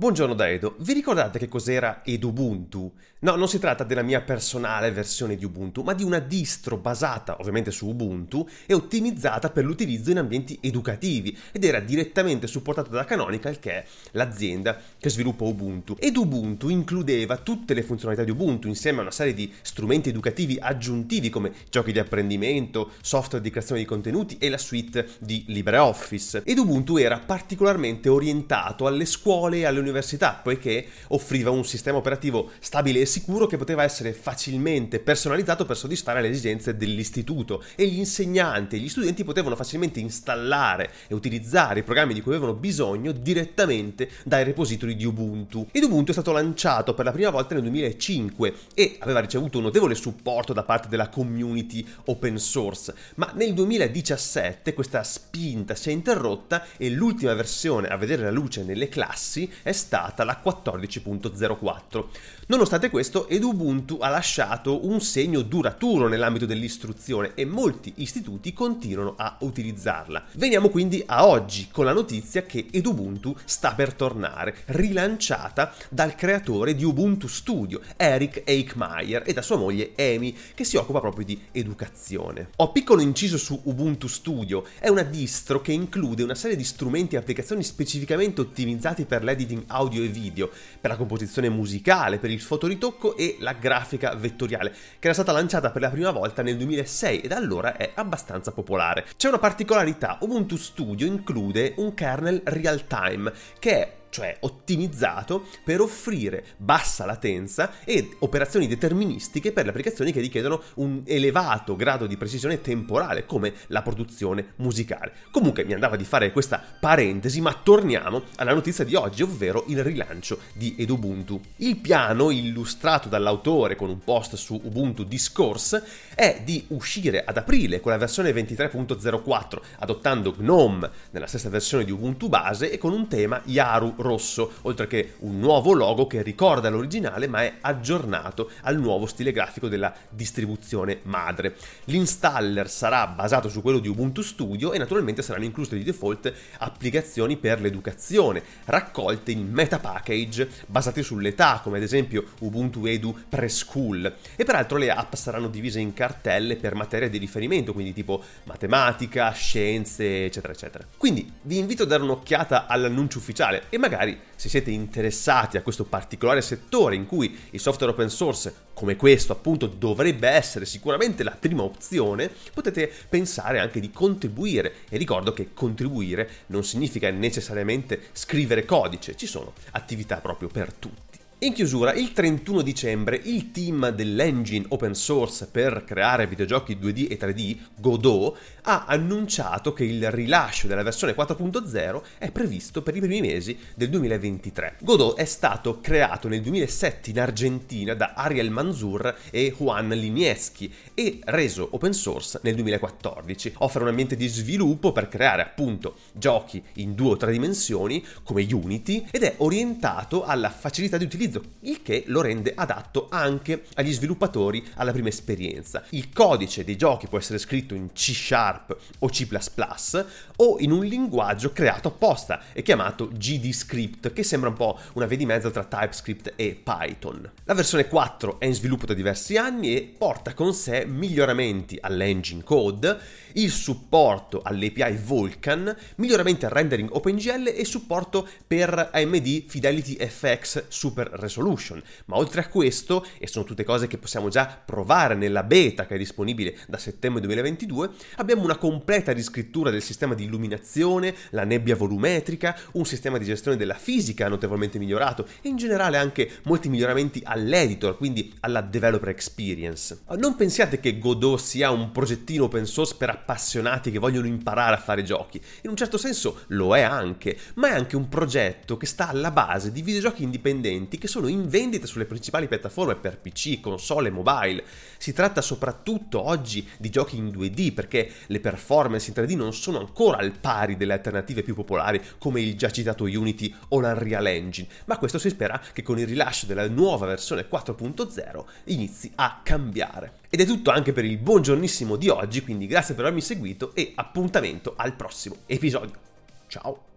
Buongiorno da Edo, vi ricordate che cos'era Edubuntu? No, non si tratta della mia personale versione di Ubuntu, ma di una distro basata ovviamente su Ubuntu e ottimizzata per l'utilizzo in ambienti educativi ed era direttamente supportata da Canonical che è l'azienda che sviluppa Ubuntu. Ed Ubuntu includeva tutte le funzionalità di Ubuntu insieme a una serie di strumenti educativi aggiuntivi come giochi di apprendimento, software di creazione di contenuti e la suite di LibreOffice. Ed Ubuntu era particolarmente orientato alle scuole e alle università, poiché offriva un sistema operativo stabile e sicuro che poteva essere facilmente personalizzato per soddisfare le esigenze dell'istituto e gli insegnanti e gli studenti potevano facilmente installare e utilizzare i programmi di cui avevano bisogno direttamente dai repository di Ubuntu. Ed Ubuntu è stato lanciato per la prima volta nel 2005 e aveva ricevuto un notevole supporto da parte della community open source, ma nel 2017 questa spinta si è interrotta e l'ultima versione a vedere la luce nelle classi è stata la 14.04. Nonostante questo, Edubuntu ha lasciato un segno duraturo nell'ambito dell'istruzione e molti istituti continuano a utilizzarla. Veniamo quindi a oggi con la notizia che Edubuntu sta per tornare, rilanciata dal creatore di Ubuntu Studio, Eric Eichmeier, e da sua moglie Amy, che si occupa proprio di educazione. Ho piccolo inciso su Ubuntu Studio, è una distro che include una serie di strumenti e applicazioni specificamente ottimizzati per l'editing audio e video, per la composizione musicale, per il fotoritocco e la grafica vettoriale, che era stata lanciata per la prima volta nel 2006 e da allora è abbastanza popolare. C'è una particolarità, Ubuntu Studio include un kernel real time, che è cioè ottimizzato per offrire bassa latenza e operazioni deterministiche per le applicazioni che richiedono un elevato grado di precisione temporale, come la produzione musicale. Comunque mi andava di fare questa parentesi, ma torniamo alla notizia di oggi, ovvero il rilancio di Edubuntu. Il piano illustrato dall'autore con un post su Ubuntu Discourse è di uscire ad aprile con la versione 23.04, adottando GNOME nella stessa versione di Ubuntu base e con un tema Yaru rosso, oltre che un nuovo logo che ricorda l'originale ma è aggiornato al nuovo stile grafico della distribuzione madre. L'installer sarà basato su quello di Ubuntu Studio e naturalmente saranno incluse di default applicazioni per l'educazione, raccolte in meta package basate sull'età, come ad esempio Ubuntu Edu Preschool. E peraltro le app saranno divise in cartelle per materia di riferimento, quindi tipo matematica, scienze, eccetera, eccetera. Quindi vi invito a dare un'occhiata all'annuncio ufficiale e magari magari se siete interessati a questo particolare settore in cui il software open source come questo appunto dovrebbe essere sicuramente la prima opzione, potete pensare anche di contribuire e ricordo che contribuire non significa necessariamente scrivere codice, ci sono attività proprio per tutti. In chiusura, il 31 dicembre, il team dell'engine open source per creare videogiochi 2D e 3D, Godot, ha annunciato che il rilascio della versione 4.0 è previsto per i primi mesi del 2023. Godot è stato creato nel 2007 in Argentina da Ariel Manzur e Juan Linieschi e reso open source nel 2014. Offre un ambiente di sviluppo per creare appunto giochi in due o tre dimensioni come Unity ed è orientato alla facilità di utilizzo utilizzo, il che lo rende adatto anche agli sviluppatori alla prima esperienza. Il codice dei giochi può essere scritto in C Sharp o C o in un linguaggio creato apposta e chiamato GDScript, che sembra un po' una via di mezzo tra TypeScript e Python. La versione 4 è in sviluppo da diversi anni e porta con sé miglioramenti all'engine code, il supporto all'API Vulkan, miglioramenti al rendering OpenGL e supporto per AMD Fidelity FX Super resolution. Ma oltre a questo, e sono tutte cose che possiamo già provare nella beta che è disponibile da settembre 2022, abbiamo una completa riscrittura del sistema di illuminazione, la nebbia volumetrica, un sistema di gestione della fisica notevolmente migliorato e in generale anche molti miglioramenti all'editor, quindi alla developer experience. Non pensiate che Godot sia un progettino open source per appassionati che vogliono imparare a fare giochi. In un certo senso lo è anche, ma è anche un progetto che sta alla base di videogiochi indipendenti che sono in vendita sulle principali piattaforme per PC, console e mobile. Si tratta soprattutto oggi di giochi in 2D perché le performance in 3D non sono ancora al pari delle alternative più popolari come il già citato Unity o l'Unreal Engine, ma questo si spera che con il rilascio della nuova versione 4.0 inizi a cambiare. Ed è tutto anche per il buongiornissimo di oggi, quindi grazie per avermi seguito e appuntamento al prossimo episodio. Ciao!